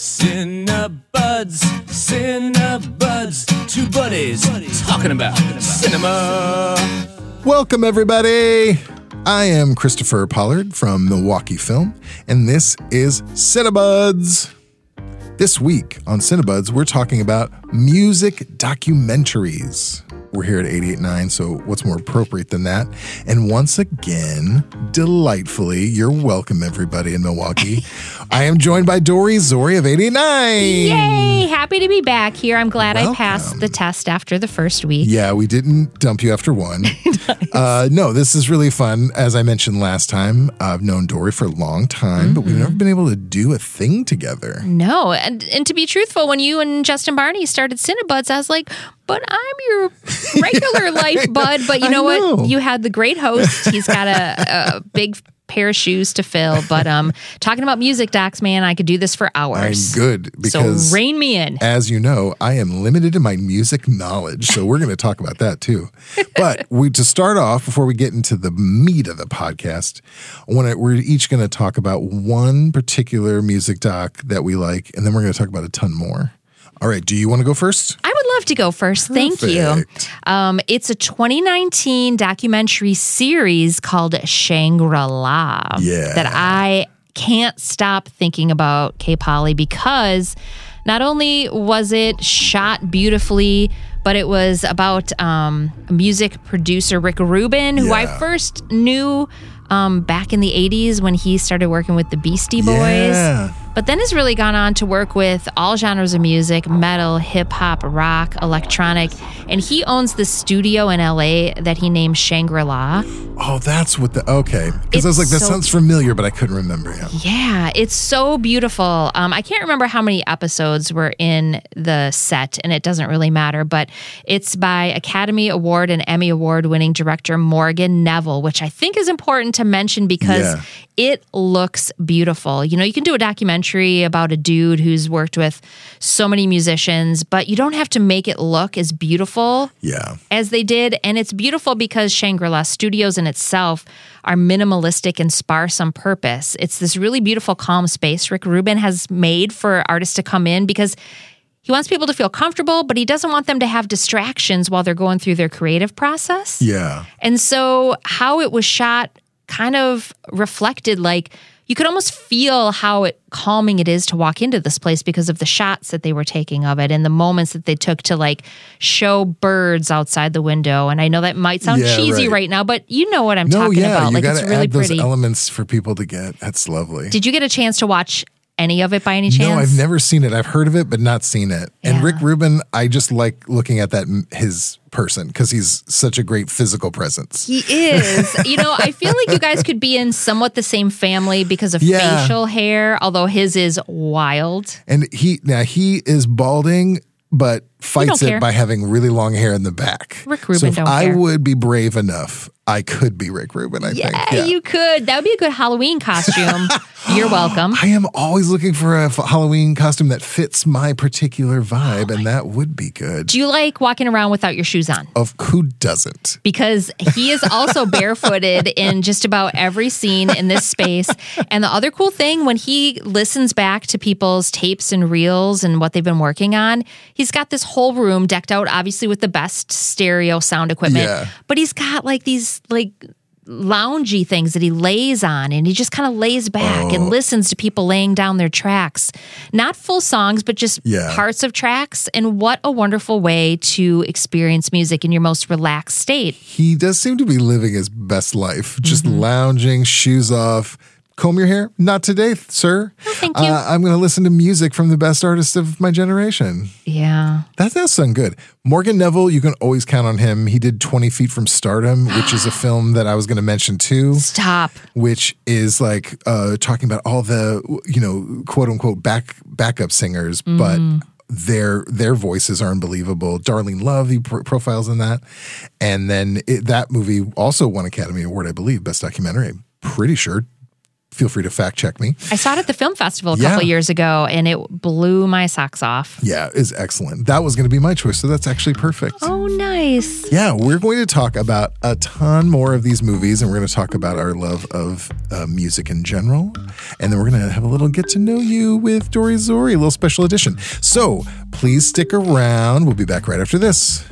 Cinebuds, Cinebuds, two buddies talking about cinema. Welcome, everybody. I am Christopher Pollard from Milwaukee Film, and this is Cinebuds. This week on Cinebuds, we're talking about music documentaries. We're here at 889, so what's more appropriate than that? And once again, delightfully, you're welcome, everybody in Milwaukee. I am joined by Dori Zori of 889. Yay! Happy to be back here. I'm glad I passed the test after the first week. Yeah, we didn't dump you after one. uh, no, this is really fun. As I mentioned last time, I've known Dori for a long time, but we've Mm-hmm. never been able to do a thing together. No, and, and to be truthful, when you and Justin Barney started Cinebuds, I was like, but I'm your regular life bud. But you know, know. what? You had the great host. He's got a, a big pair of shoes to fill. But um, talking about music docs, man, I could do this for hours. I'm good because, so rein me in. as you know, I am limited in my music knowledge. So we're going to talk about that too. But we to start off, before we get into the meat of the podcast, I wanna, we're each going to talk about one particular music doc that we like, and then we're going to talk about a ton more. All right. Do you want to go first? I would love to go first. Thank you. Um, it's a 2019 documentary series called Shangri La. Yeah. That I can't stop thinking about K Polly because not only was it shot beautifully, but it was about um, music producer Rick Rubin, who I first knew um, back in the 80s when he started working with the Beastie Boys Yeah. But then has really gone on to work with all genres of music metal, hip hop, rock, electronic. And he owns the studio in LA that he named Shangri La. Oh, that's what the okay. Because I was like, that so- sounds familiar, but I couldn't remember. him. Yeah, it's so beautiful. Um, I can't remember how many episodes were in the set, and it doesn't really matter, but it's by Academy Award and Emmy Award winning director Morgan Neville, which I think is important to mention because Yeah. it looks beautiful. You know, you can do a documentary about a dude who's worked with so many musicians, but you don't have to make it look as beautiful Yeah. as they did. And it's beautiful because Shangri La Studios in itself are minimalistic and sparse on purpose. It's this really beautiful, calm space Rick Rubin has made for artists to come in because he wants people to feel comfortable, but he doesn't want them to have distractions while they're going through their creative process. Yeah. And so, how it was shot kind of reflected like you could almost feel how it calming it is to walk into this place because of the shots that they were taking of it and the moments that they took to like show birds outside the window. And I know that might sound Yeah, cheesy right. right. now, but you know what I'm No, talking yeah. about. you Like it's really pretty. elements for people to get. That's lovely. Did you get a chance to watch any of it by any chance? No, I've never seen it. I've heard of it, but not seen it. And Rick Rubin, I just like looking at that his person because he's such a great physical presence. He is. you know, I feel like you guys could be in somewhat the same family because of Yeah. facial hair, although his is wild. And he now he is balding, but fights it care. by having really long hair in the back. Rick so Rubin if don't I care. would be brave enough, I could be Rick Rubin. I Yeah, think. you could. That would be a good Halloween costume. You're welcome. I am always looking for a f- Halloween costume that fits my particular vibe, and that would be good. Do you like walking around without your shoes on? of who doesn't? Because he is also barefooted in just about every scene in this space. And the other cool thing, when he listens back to people's tapes and reels and what they've been working on, he's got this whole room decked out, obviously with the best stereo sound equipment. Yeah. But he's got like these like loungy things that he lays on and he just kind of lays back Oh. and listens to people laying down their tracks. Not full songs, but just Yeah. parts of tracks. And what a wonderful way to experience music in your most relaxed state. He does seem to be living his best life, just Mm-hmm. lounging, shoes off. Comb your hair? Not today, sir. thank you. Uh, I'm going to listen to music from the best artists of my generation. Yeah. That does sound good. Morgan Neville, you can always count on him. He did 20 Feet from Stardom, which is a film that I was going to mention too. Stop. which is like uh, talking about all the you know quote unquote back backup singers, but their their voices are unbelievable. Darlene Love, he pro- profiles in that, and then it, that movie also won Academy Award, I believe, best documentary. I'm pretty sure feel free to fact check me. I saw it at the film festival a Yeah. couple years ago and it blew my socks off. Yeah, is excellent. That was going to be my choice, so that's actually perfect. Oh, nice. Yeah, we're going to talk about a ton more of these movies, and we're going to talk about our love of uh, music in general. And then we're going to have a little get to know you with Dori Zori, a little special edition. So please stick around. We'll be back right after this.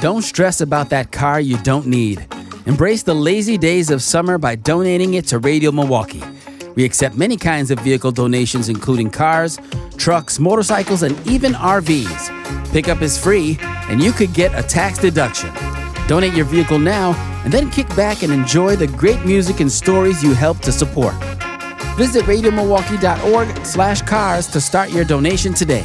Don't stress about that car you don't need. Embrace the lazy days of summer by donating it to Radio Milwaukee. We accept many kinds of vehicle donations, including cars, trucks, motorcycles, and even RVs. Pickup is free, and you could get a tax deduction. Donate your vehicle now, and then kick back and enjoy the great music and stories you help to support. Visit radiomilwaukee.org slash cars to start your donation today.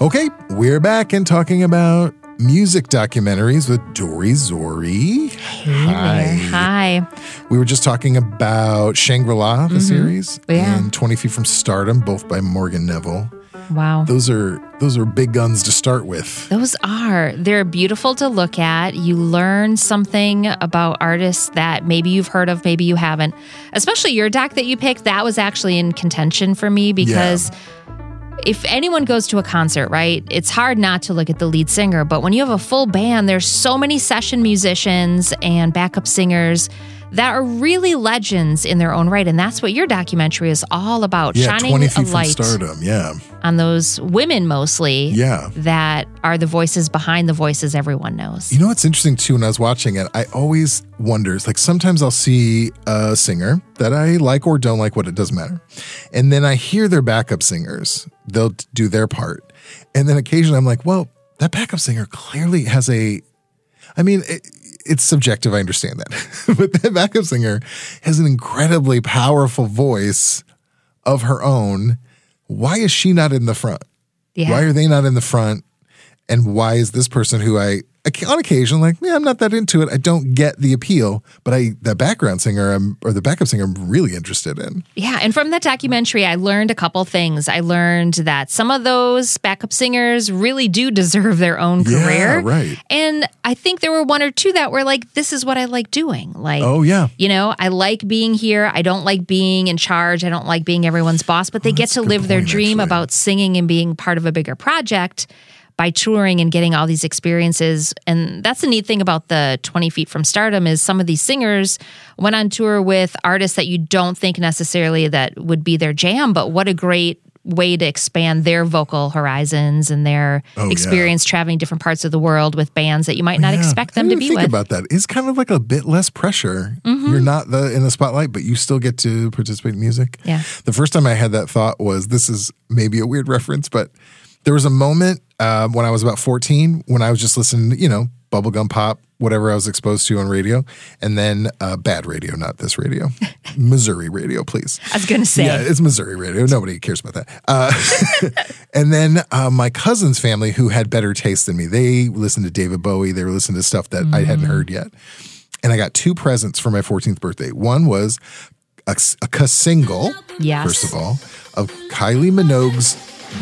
Okay, we're back and talking about music documentaries with Dori Zori. Hi. Hi. We were just talking about Shangri La, the mm-hmm. series, Yeah. and 20 Feet from Stardom, both by Morgan Neville. Wow. Those are those are big guns to start with. Those are. They're beautiful to look at. You learn something about artists that maybe you've heard of, maybe you haven't. Especially your doc that you picked, that was actually in contention for me because if anyone goes to a concert, right, it's hard not to look at the lead singer. But when you have a full band, there's so many session musicians and backup singers that are really legends in their own right. And that's what your documentary is all about Yeah, shining 20 a light stardom. Yeah. on those women mostly Yeah. that are the voices behind the voices everyone knows. You know what's interesting too when I was watching it, I always wonder, like sometimes I'll see a singer that I like or don't like what it doesn't matter. And then I hear their backup singers. They'll do their part. And then occasionally I'm like, well, that backup singer clearly has a I mean, it, it's subjective, I understand that. but that backup singer has an incredibly powerful voice of her own. Why is she not in the front? Yeah. Why are they not in the front? And why is this person who I on occasion like, yeah, I'm not that into it. I don't get the appeal, but I the background singer I'm, or the backup singer I'm really interested in. Yeah, and from that documentary, I learned a couple things. I learned that some of those backup singers really do deserve their own career, Yeah, right. And I think there were one or two that were like, this is what I like doing. Like, Oh yeah. you know, I like being here. I don't like being in charge. I don't like being everyone's boss, but they oh, get to live their dream actually. about singing and being part of a bigger project by touring and getting all these experiences. And that's the neat thing about the 20 feet from stardom is some of these singers went on tour with artists that you don't think necessarily that would be their jam, but what a great way to expand their vocal horizons and their Oh, yeah. experience traveling different parts of the world with bands that you might not Yeah. expect them to be think with. about that. It's kind of like a bit less pressure. Mm-hmm. You're not the in the spotlight, but you still get to participate in music. Yeah. The first time I had that thought was this is maybe a weird reference, but there was a moment um, when I was about 14 when I was just listening, to, you know, bubblegum pop, whatever I was exposed to on radio, and then uh, bad radio, not this radio, Missouri radio, please. I was going to say. Yeah, it's Missouri radio. Nobody cares about that. Uh, and then uh, my cousin's family, who had better taste than me, they listened to David Bowie. They were listening to stuff that I hadn't heard yet. And I got two presents for my 14th birthday. One was a, a single, Yes. first of all, of Kylie Minogue's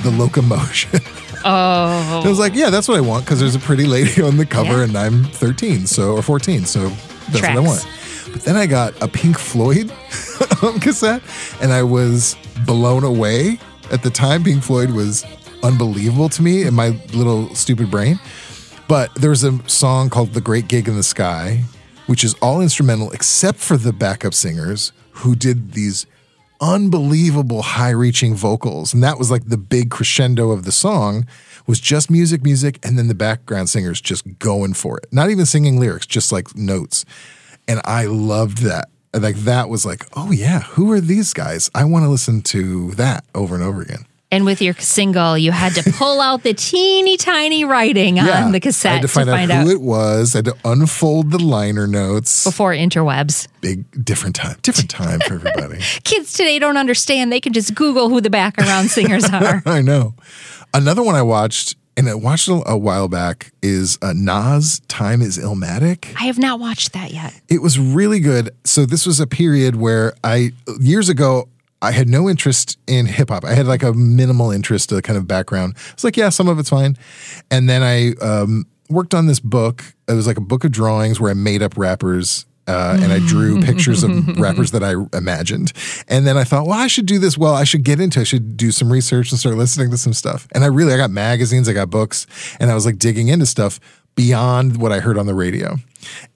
The Locomotion. Oh, I was like, yeah, that's what I want because there's a pretty lady on the cover Yeah. and I'm 13, so or 14, so that's what I want. But then I got a Pink Floyd cassette and I was blown away. At the time, Pink Floyd was unbelievable to me in my little stupid brain. But there was a song called The Great Gig in the Sky, which is all instrumental except for the backup singers who did these unbelievable high reaching vocals. And that was like the big crescendo of the song was just music, music, and then the background singers just going for it. Not even singing lyrics, just like notes. And I loved that. Like that was like, oh yeah, who are these guys? I want to listen to that over and over again. And with your single, you had to pull out the teeny tiny writing on the cassette I had to find, out, out, who it was. I had to unfold the liner notes. before interwebs. Big different time, different time for everybody. Kids today don't understand. They can just Google who the background singers are. I know. Another one I watched, and I watched a while back, is uh, Nas. Time is Illmatic. I have not watched that yet. It was really good. So this was a period where I years ago I had no interest in hip hop. I had like a minimal interest, a kind of background. It's like, yeah, some of it's fine. And then I um, worked on this book. It was like a book of drawings where I made up rappers. Uh, and I drew pictures of rappers that I imagined. And then I thought, well, I should do this. Well, I should get into. it. I should do some research and start listening to some stuff. And I really, I got magazines, I got books, and I was like digging into stuff beyond what I heard on the radio.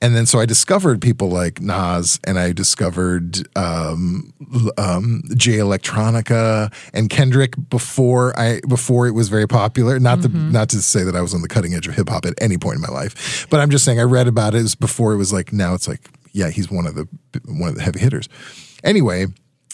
And then so I discovered people like Nas, and I discovered um, um, Jay Electronica and Kendrick before I before it was very popular. Not to not to say that I was on the cutting edge of hip hop at any point in my life, but I'm just saying I read about it, it before it was like now it's like yeah he's one of the one of the heavy hitters. Anyway,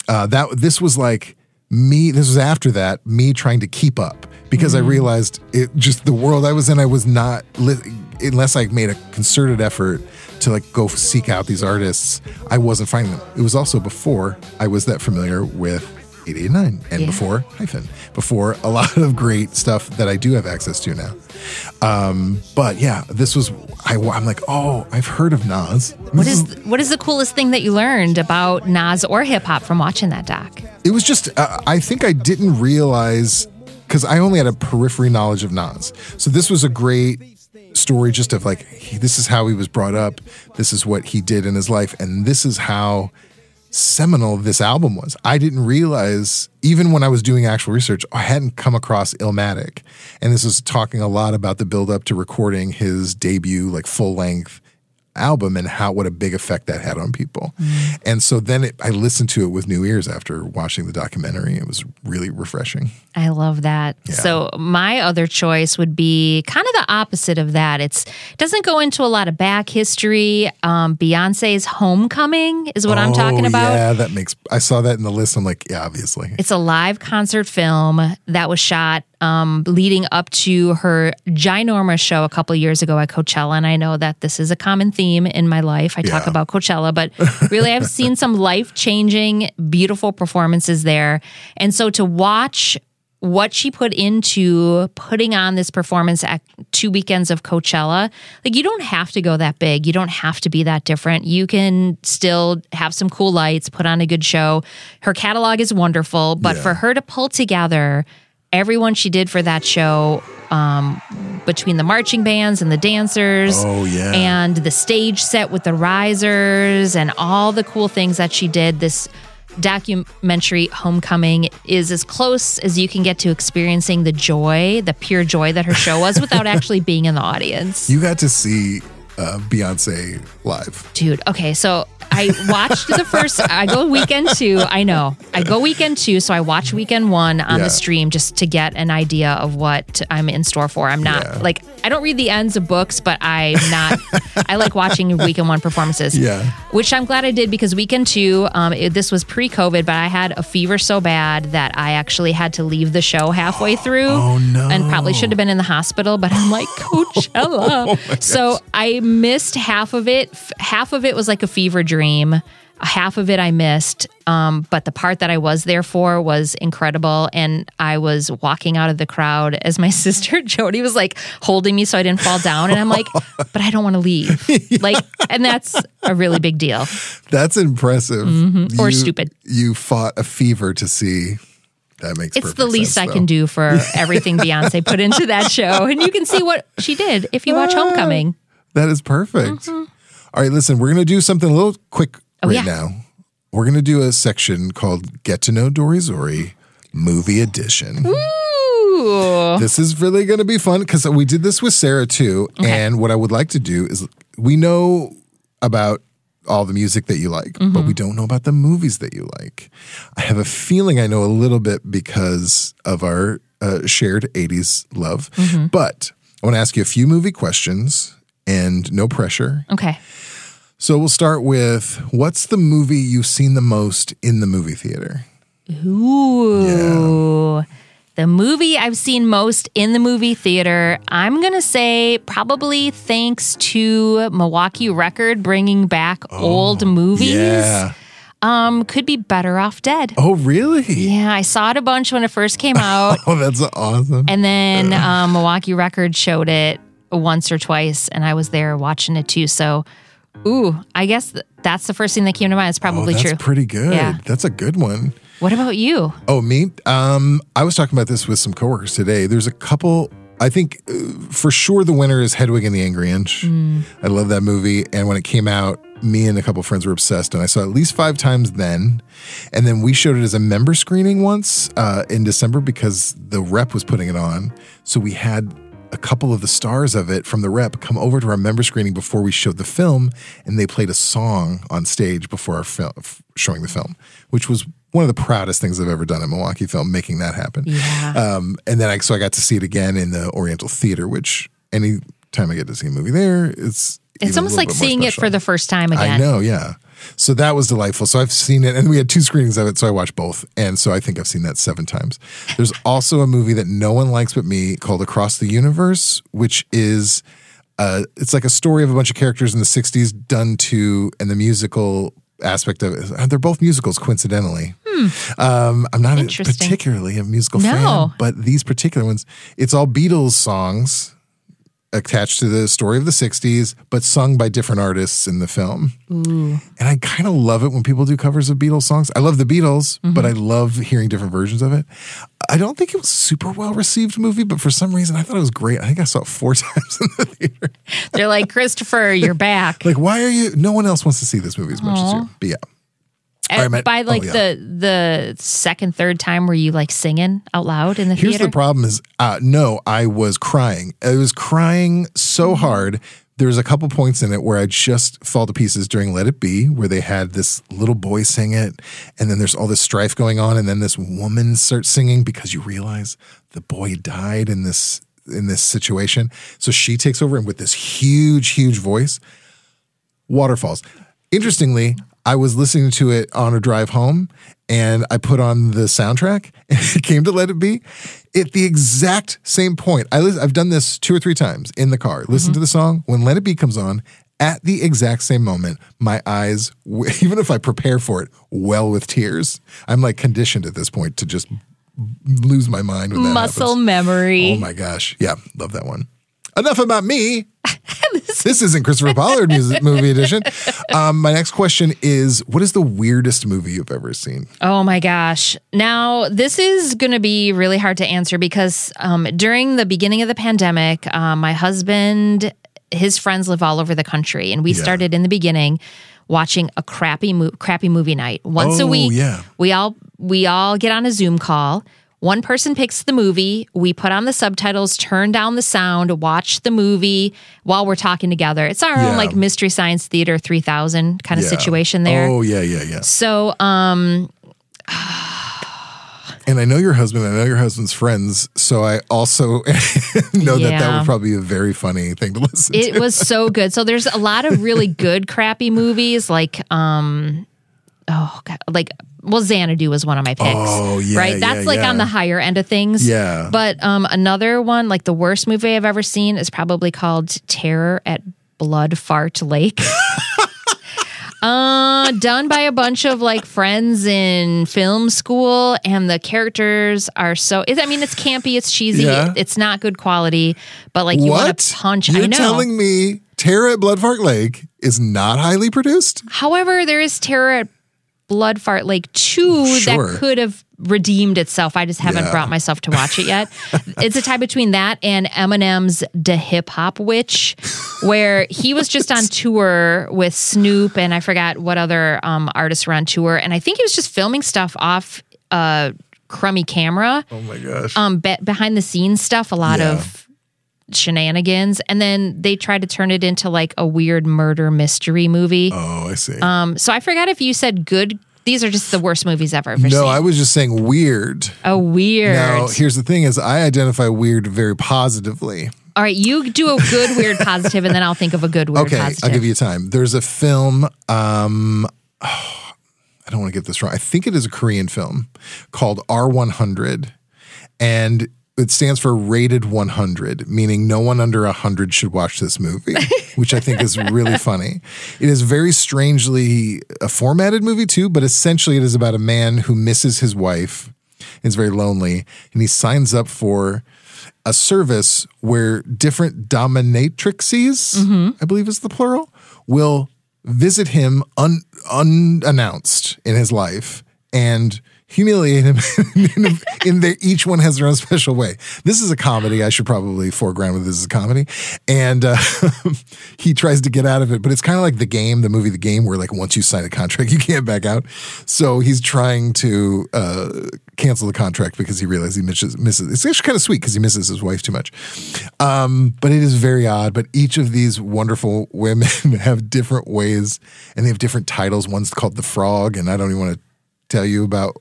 uh, that this was like me this was after that me trying to keep up because i realized it just the world i was in i was not li- unless i made a concerted effort to like go seek out these artists i wasn't finding them it was also before i was that familiar with 889 and Yeah. before hyphen before a lot of great stuff that i do have access to now um but yeah this was I, i'm like oh i've heard of nas What is what is the coolest thing that you learned about Nas or hip hop from watching that doc? it was just uh, i think i didn't realize because i only had a periphery knowledge of nas. So this was a great story just of like he, this is how he was brought up this is what he did in his life and this is how seminal this album was. I didn't realize even when i was doing actual research i hadn't come across illmatic. And this is talking a lot about the build up to recording his debut like full length album and how what a big effect that had on people. And so then it, I listened to it with new ears after watching the documentary. It was really refreshing. I love that. So my other choice would be kind of the opposite of that. It's it doesn't go into a lot of back history. Um, Beyonce's Homecoming is what I'm talking Oh, about. Yeah, that makes I saw that in the list. I'm like, yeah, obviously. It's a live concert film that was shot um, leading up to her ginormous show a couple years ago at Coachella. And I know that this is a common theme in my life. I talk Yeah. about Coachella, but really, I've seen some life changing, beautiful performances there. And so to watch what she put into putting on this performance at two weekends of Coachella, like you don't have to go that big. You don't have to be that different. You can still have some cool lights, put on a good show. Her catalog is wonderful, but Yeah. for her to pull together everyone she did for that show, um, between the marching bands and the dancers, Oh, yeah. and the stage set with the risers and all the cool things that she did, this documentary homecoming is as close as you can get to experiencing the joy the pure joy that her show was without actually being in the audience You got to see uh, Beyonce live. dude okay so i watched the first i go weekend two i know i go weekend two so i watch weekend one on Yeah. the stream just to get an idea of what i'm in store for i'm not Yeah. like i don't read the ends of books but i'm not i like watching weekend one performances Yeah. which i'm glad i did because weekend two um, it, this was pre-covid but i had a fever so bad that i actually had to leave the show halfway through Oh, no. and probably should have been in the hospital but i'm like coachella Oh, so i missed half of it half of it was like a fever dream half of it i missed um, but the part that i was there for was incredible and i was walking out of the crowd as my sister jody was like holding me so i didn't fall down and i'm like but i don't want to leave like and that's a really big deal That's impressive. Mm-hmm. Or You- stupid. You fought a fever to see. That makes it's the least sense, I can do for everything Beyonce put into that show. And you can see what she did if you watch Homecoming. That is perfect. All right, listen, we're going to do something a little quick right Mm-hmm. Oh, yeah. now. We're going to do a section called Get to Know Dori Zori Movie Edition. Ooh. This is really going to be fun because we did this with Sarah too. And what I would like to do is we know about all the music that you like, but Mm-hmm. we don't know about the movies that you like. I have a feeling I know a little bit because of our uh, shared 80s love. Mm-hmm. But I want to ask you a few movie questions and no pressure. Okay. So we'll start with what's the movie you've seen the most in the movie theater? Ooh. The movie I've seen most in the movie theater, I'm going to say probably thanks to Milwaukee Record bringing back old movies. Yeah. Um, could be Better Off Dead. Oh, really? Yeah, I saw it a bunch when it first came out. Oh, that's awesome. And then um, Milwaukee Record showed it once or twice, and I was there watching it too. So, ooh, I guess th- that's the first thing that came to mind. It's oh, probably that's true. pretty good. Yeah. That's a good one. what about you? Oh, me? Um, I was talking about this with some coworkers today. There's a couple I think uh, for sure the winner is Hedwig and the Angry Inch. I love that movie. And when it came out, me and a couple friends were obsessed, and I saw it at least five times then. And then we showed it as a member screening once uh, in December because the rep was putting it on. So we had a couple of the stars of it from the rep come over to our member screening before we showed the film, and they played a song on stage before our film, showing the film, which was one of the proudest things I've ever done at Milwaukee Film, making that happen. Yeah. Um, and then I so I got to see it again in the Oriental Theater, which any time I get to see a movie there, it's It's almost like seeing it for the first time again. I know, yeah. So that was delightful. So I've seen it, and we had two screenings of it, so I watched both, and so I think I've seen that seven times. There's also a movie that no one likes but me called Across the Universe, which is uh, it's like a story of a bunch of characters in the '60s done to, and the musical aspect of it. They're both musicals, coincidentally. Hmm. Um, I'm not a- particularly a musical No. fan, but these particular ones, it's all Beatles songs attached to the story of the 60s, but sung by different artists in the film. And I kind of love it when people do covers of Beatles songs. I love the Beatles, mm-hmm. but I love hearing different versions of it. I don't think it was a super well received movie, but for some reason I thought it was great. I think I saw it four times in the theater. They're like, Christopher, you're back. Like, why are you? No one else wants to see this movie as much as you. But yeah. And I meant- by like oh, yeah. the the second, third time, were you like singing out loud in the theater? Here's theater? the problem: is uh, no, I was crying. I was crying so Mm-hmm. hard. There was a couple points in it where I just fall to pieces during "Let It Be," where they had this little boy sing it, and then there's all this strife going on, and then this woman starts singing because you realize the boy died in this in this situation. So she takes over, and with this huge, huge voice, waterfalls. Interestingly, I was listening to it on a drive home and I put on the soundtrack and it came to Let It Be. At the exact same point, I I've done this two or three times in the car. Listen to mm-hmm. the song. When Let It Be comes on, at the exact same moment, my eyes, even if I prepare for it, well with tears. I'm like conditioned at this point to just lose my mind when that Muscle happens. memory. Oh my gosh. Yeah, love that one. Enough about me. this isn't Christopher Pollard music movie edition. Um, my next question is What is the weirdest movie you've ever seen? Oh my gosh. Now, this is going to be really hard to answer because um, during the beginning of the pandemic, um, my husband, his friends live all over the country, and we Yeah. started in the beginning watching a crappy mo- crappy movie night once a Oh, week. yeah. We all we all get on a Zoom call. One person picks the movie. We put on the subtitles, turn down the sound, watch the movie while we're talking together. It's our Yeah. own like Mystery Science Theater 3000 kind of Yeah. situation there. Oh, yeah, yeah, yeah. So, um, And I know your husband, I know your husband's friends. So I also know that that would probably be a very funny thing to listen it to. It was so good. So there's a lot of really good crappy movies like um oh god, like well Xanadu was one of my picks. Oh, yeah, Right? That's yeah, like yeah. on the higher end of things. Yeah. But um another one, like the worst movie I've ever seen is probably called Terror at Blood Fart Lake. Uh, done by a bunch of like friends in film school, and the characters are so. It, I mean, it's campy, it's cheesy, Yeah. it's not good quality, but like you want to punch. You're I know. telling me Terror at Bloodfart Lake is not highly produced? However, there is Terror at Blood Fart Lake 2 Sure. that could have redeemed itself. I just haven't Yeah. brought myself to watch it yet. it's a tie between that and Eminem's The Hip Hop Witch, where he was just on tour with Snoop and I forgot what other um, artists were on tour. And I think he was just filming stuff off a crummy camera. Oh my gosh. Um, be- behind the scenes stuff, a lot Yeah. of shenanigans. And then they tried to turn it into like a weird murder mystery movie. oh, I see. Um, so I forgot if you said good. These are just the worst movies ever no, seen. I was just saying weird. oh, weird. Now, here's the thing: is I identify weird very positively. All right, you do a good weird positive, and then I'll think of a good weird Okay, positive. I'll give you time. There's a film. Um, I don't want to get this wrong. I think it is a Korean film called R100, and it stands for rated 100, meaning no one under 100 should watch this movie, which I think is really funny. It is very strangely a formatted movie too, but essentially it is about a man who misses his wife. Is very lonely, and he signs up for a service where different dominatrixes, mm-hmm. I believe is the plural, will visit him un, unannounced in his life and humiliate him in, in their, each one has their own special way. This is a comedy. I should probably foreground with this is a comedy. And uh, he tries to get out of it, but it's kind of like the game, the movie The Game, where like once you sign a contract, you can't back out. So he's trying to uh, cancel the contract because he realizes he misses, misses. It's actually kind of sweet because he misses his wife too much. Um, but it is very odd. But each of these wonderful women have different ways and they have different titles. One's called The Frog, and I don't even want to tell you about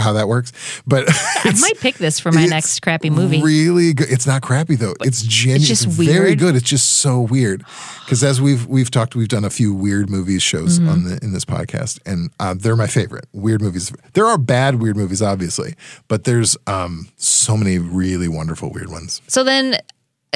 how that works. But I might pick this for my next crappy movie. Really good. It's not crappy though. It's genuine. It's just very good. It's just so weird. Because as we've we've talked, we've done a few weird movies shows Mm-hmm. on the in this podcast, and uh, they're my favorite weird movies. There are bad weird movies, obviously, but there's um so many really wonderful weird ones. So then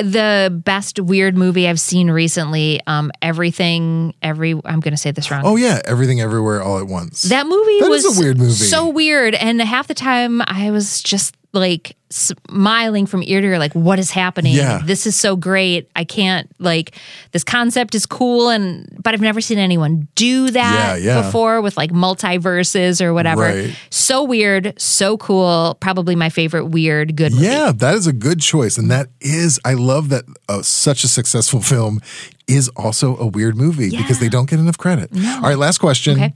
the best weird movie I've seen recently, um, everything, every I'm gonna say this wrong. Oh yeah, everything everywhere all at once. That movie That was a weird movie. So weird. And half the time I was just like smiling from ear to ear, like, what is happening? Yeah. This is so great. I can't like this concept is cool and but I've never seen anyone do that Yeah, yeah. before with like multiverses or whatever. Right. So weird, so cool. Probably my favorite weird good movie. Yeah, that is a good choice, and that is I love that uh, such a successful film is also a weird movie because they don't get enough credit. All right, last question. Okay.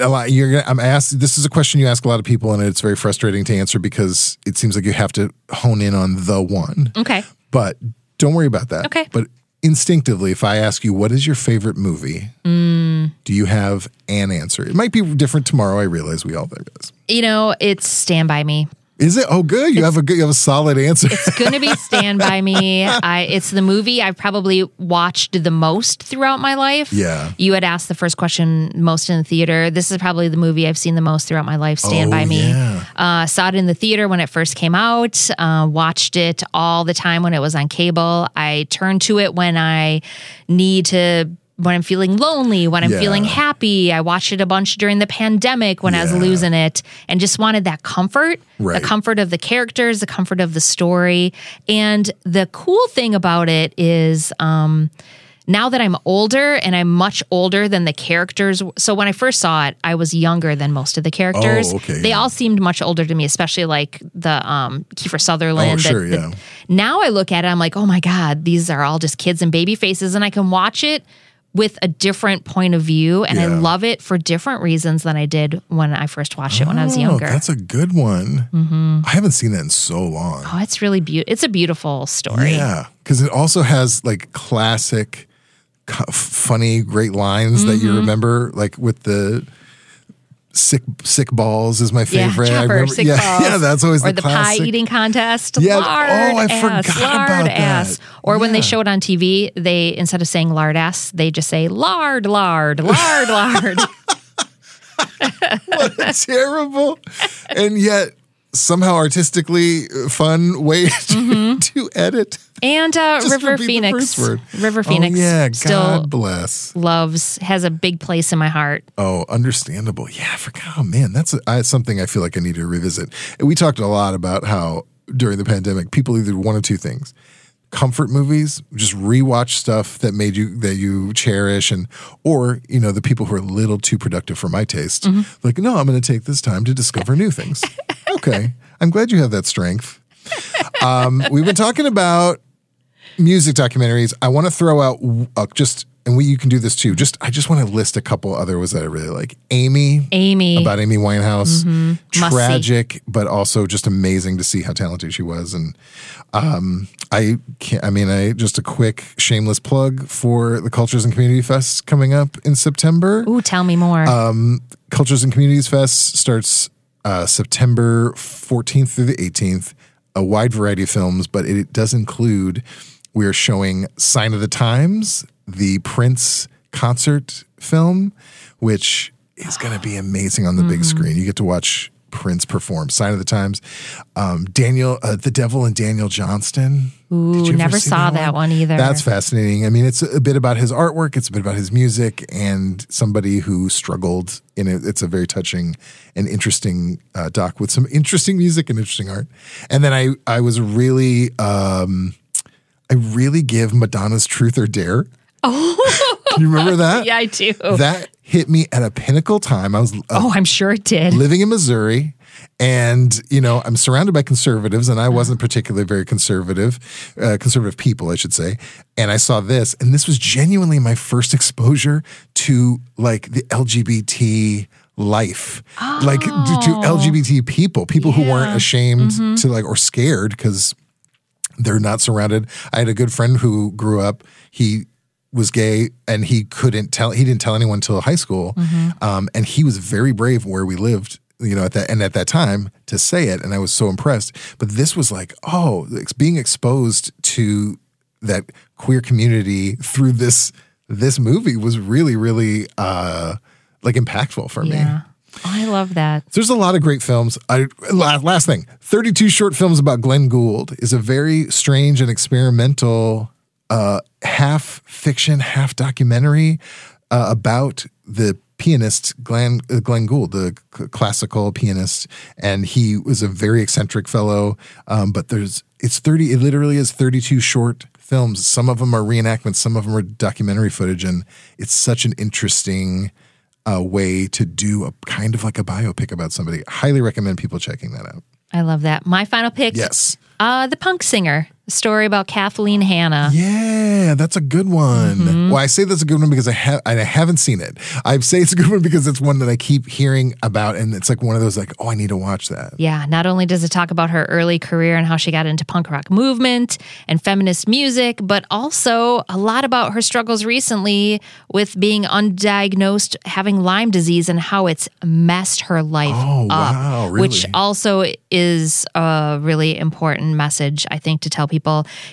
A lot, you're gonna, I'm asked. This is a question you ask a lot of people, and it's very frustrating to answer because it seems like you have to hone in on the one. Okay. But don't worry about that. Okay. But instinctively, if I ask you what is your favorite movie, Mm. do you have an answer? It might be different tomorrow. I realize we all realize. You know, it's Stand By Me. Is it? Oh, good. You have a good. You have a solid answer. It's going to be Stand By Me. I, it's the movie I've probably watched the most throughout my life. Yeah. You had asked the first question most in the theater. This is probably the movie I've seen the most throughout my life, Stand Oh, By Me. yeah. Uh, saw it in the theater when it first came out, uh, watched it all the time when it was on cable. I turn to it when I need to. When I'm feeling lonely, when I'm Yeah. feeling happy, I watched it a bunch during the pandemic when I was losing it and just wanted that comfort, Right. the comfort of the characters, the comfort of the story. And the cool thing about it is um, now that I'm older and I'm much older than the characters. So when I first saw it, I was younger than most of the characters. Oh, okay, They yeah. all seemed much older to me, especially like the um, Kiefer Sutherland. Oh, the- sure, the- yeah. now I look at it, I'm like, oh my God, these are all just kids and baby faces. And I can watch it with a different point of view. And I love it for different reasons than I did when I first watched it when I was Oh, younger. That's a good one. I haven't seen that in so long. Oh, it's really beautiful. It's a beautiful story. Yeah, because it also has like classic, funny, great lines that Mm-hmm. you remember, like with the sick sick balls is my Yeah, favorite. I remember, sick yeah, balls. yeah, that's always or the, the, pie eating contest. Yeah, oh, lard oh, I ass, forgot lard about ass. that. Or when they show it on TV, they instead of saying lard ass, they just say lard, lard, lard, lard. Terrible, and yet somehow artistically fun way to, to edit. And uh, River Phoenix. River Phoenix Oh, yeah, still God bless. loves has a big place in my heart. Oh, understandable. Yeah, I forgot. Oh man, that's a, I, something I feel like I need to revisit. We talked a lot about how during the pandemic, people either one of two things: comfort movies, just rewatch stuff that made you that you cherish, and or you know the people who are a little too productive for my taste. Mm-hmm. Like, no, I'm going to take this time to discover new things. okay, I'm glad you have that strength. Um, we've been talking about music documentaries. I want to throw out uh, just, and we you can do this too. Just I just want to list a couple other ones that I really like. Amy, Amy. about Amy Winehouse, see. tragic, but also just amazing to see how talented she was. And um, I can't. I mean, I just a quick shameless plug for the Cultures and Community Fest coming up in September. Ooh, tell me more. Um, Cultures and Communities Fest starts uh, September 14th through the 18th. A wide variety of films, but it does include. We are showing Sign of the Times, the Prince concert film, which is going to be amazing on the big Mm-hmm. screen. You get to watch Prince perform. Sign of the Times, um, Daniel, uh, the Devil and Daniel Johnston. Ooh, Did you ever never saw that one either. That's fascinating. I mean, it's a bit about his artwork, it's a bit about his music, and somebody who struggled in it. It's a very touching and interesting uh, doc with some interesting music and interesting art. And then I, I was really, um, I really give Madonna's Truth or Dare. Oh, you remember that? yeah, I do. That hit me at a pinnacle time. I was uh, Oh, I'm sure it did. living in Missouri. And you know, I'm surrounded by conservatives, and I wasn't particularly very conservative, uh, conservative people, I should say. And I saw this, and this was genuinely my first exposure to like the LGBT life, like to, to LGBT people, people who weren't Yeah. ashamed to like or scared because they're not surrounded. I had a good friend who grew up. He was gay and he couldn't tell. He didn't tell anyone until high school. Um, and he was very brave where we lived. You know, at that and at that time to say it, and I was so impressed. But this was like, oh, it's being exposed to that queer community through this this movie was really, really uh, like impactful for me. Yeah. Oh, I love that. There's a lot of great films. I la- last thing, 32 short films about Glenn Gould is a very strange and experimental uh, half fiction, half documentary uh, about the pianist Glenn uh, Glenn Gould, the c- classical pianist, and he was a very eccentric fellow. Um, but there's it's 30. It literally is 32 short films. Some of them are reenactments, some of them are documentary footage, and it's such an interesting a way to do a kind of like a biopic about somebody. Highly recommend people checking that out. I love that. My final pick. Yes. Uh, the Punk Singer, a story about Kathleen Hanna. Yeah, that's a good one. Mm-hmm. Well, I say that's a good one because I have I haven't seen it. I say it's a good one because it's one that I keep hearing about, and it's like one of those like, oh, I need to watch that. Yeah, not only does it talk about her early career and how she got into punk rock movement and feminist music, but also a lot about her struggles recently with being undiagnosed having Lyme disease and how it's messed her life Oh, up. wow, really? Which also is a really important message, I think, to tell people.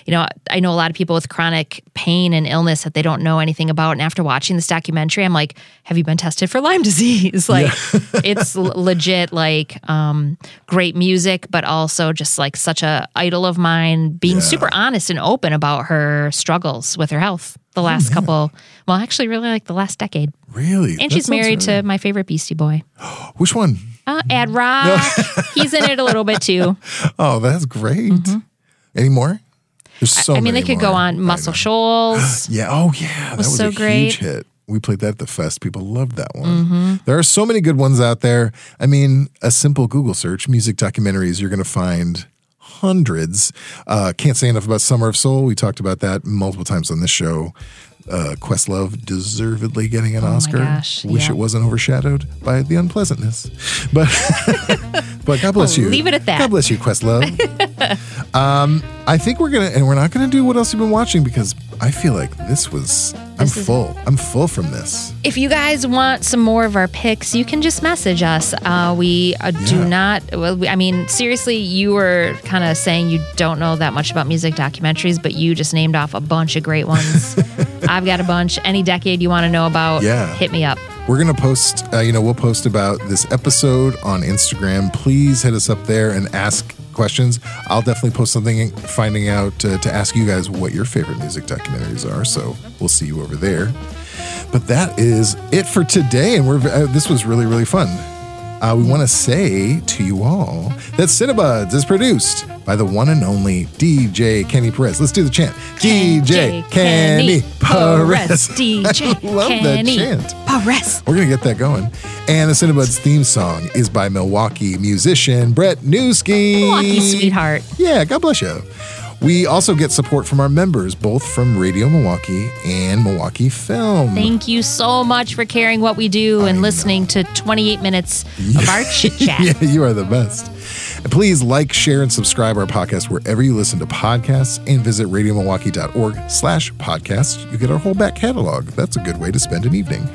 You know, I know a lot of people with chronic pain and illness that they don't know anything about. And after watching this documentary, I'm like, have you been tested for Lyme disease? Like, it's l- legit, like, um, great music, but also just like such a idol of mine, being super honest and open about her struggles with her health the Oh, last couple, well, actually, really like the last decade. Really? And That she's married to my favorite Beastie Boy. which one? Uh, Ad Rock. He's in it a little bit too. Oh, that's great. Any more? There's so. I mean, they could go on. Muscle. Shoals. Yeah. Oh, yeah. That Was was so a great. huge hit. We played that at the fest. People loved that one. Mm-hmm. There are so many good ones out there. I mean, a simple Google search, music documentaries, you're going to find hundreds. Uh, can't say enough about Summer of Soul. We talked about that multiple times on this show. Uh, Questlove deservedly getting an Oh Oscar. gosh, Wish yeah. it wasn't overshadowed by the unpleasantness. But but God bless you. leave it at that. God bless you, Questlove. um, I think we're gonna and we're not gonna do what else you've been watching because I feel like this was I'm is- full. I'm full from this. If you guys want some more of our picks, you can just message us. Uh, we uh, do not. Well, we, I mean, seriously, you were kind of saying you don't know that much about music documentaries, but you just named off a bunch of great ones. I've got a bunch. Any decade you want to know about, Yeah. hit me up. We're gonna post. Uh, you know, we'll post about this episode on Instagram. Please hit us up there and ask questions. I'll definitely post something finding out uh, to ask you guys what your favorite music documentaries are. So we'll see you over there. But that is it for today, and we're uh, this was really really fun. Uh, we want to say to you all that Cinebuds is produced by the one and only DJ Kenny Perez. Let's do the chant. DJ Kenny Perez. DJ I love that Kenny chant. Perez. We're going to get that going. And the Cinebuds theme song is by Milwaukee musician Brett Newski. Milwaukee sweetheart. Yeah, God bless you. We also get support from our members, both from Radio Milwaukee and Milwaukee Film. Thank you so much for caring what we do and listening to 28 minutes of our chit chat. yeah, you are the best. And please like, share, and subscribe our podcast wherever you listen to podcasts and visit radiomilwaukee.org slash podcast. You get our whole back catalog. That's a good way to spend an evening.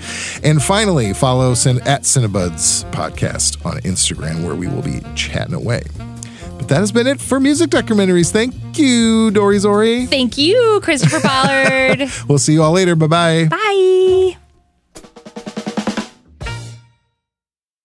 And finally, follow us at Cinebuds Podcast on Instagram where we will be chatting away. But that has been it for music documentaries. Thank you, Dori Zori. Thank you, Christopher Pollard. We'll see you all later. Bye-bye. Bye.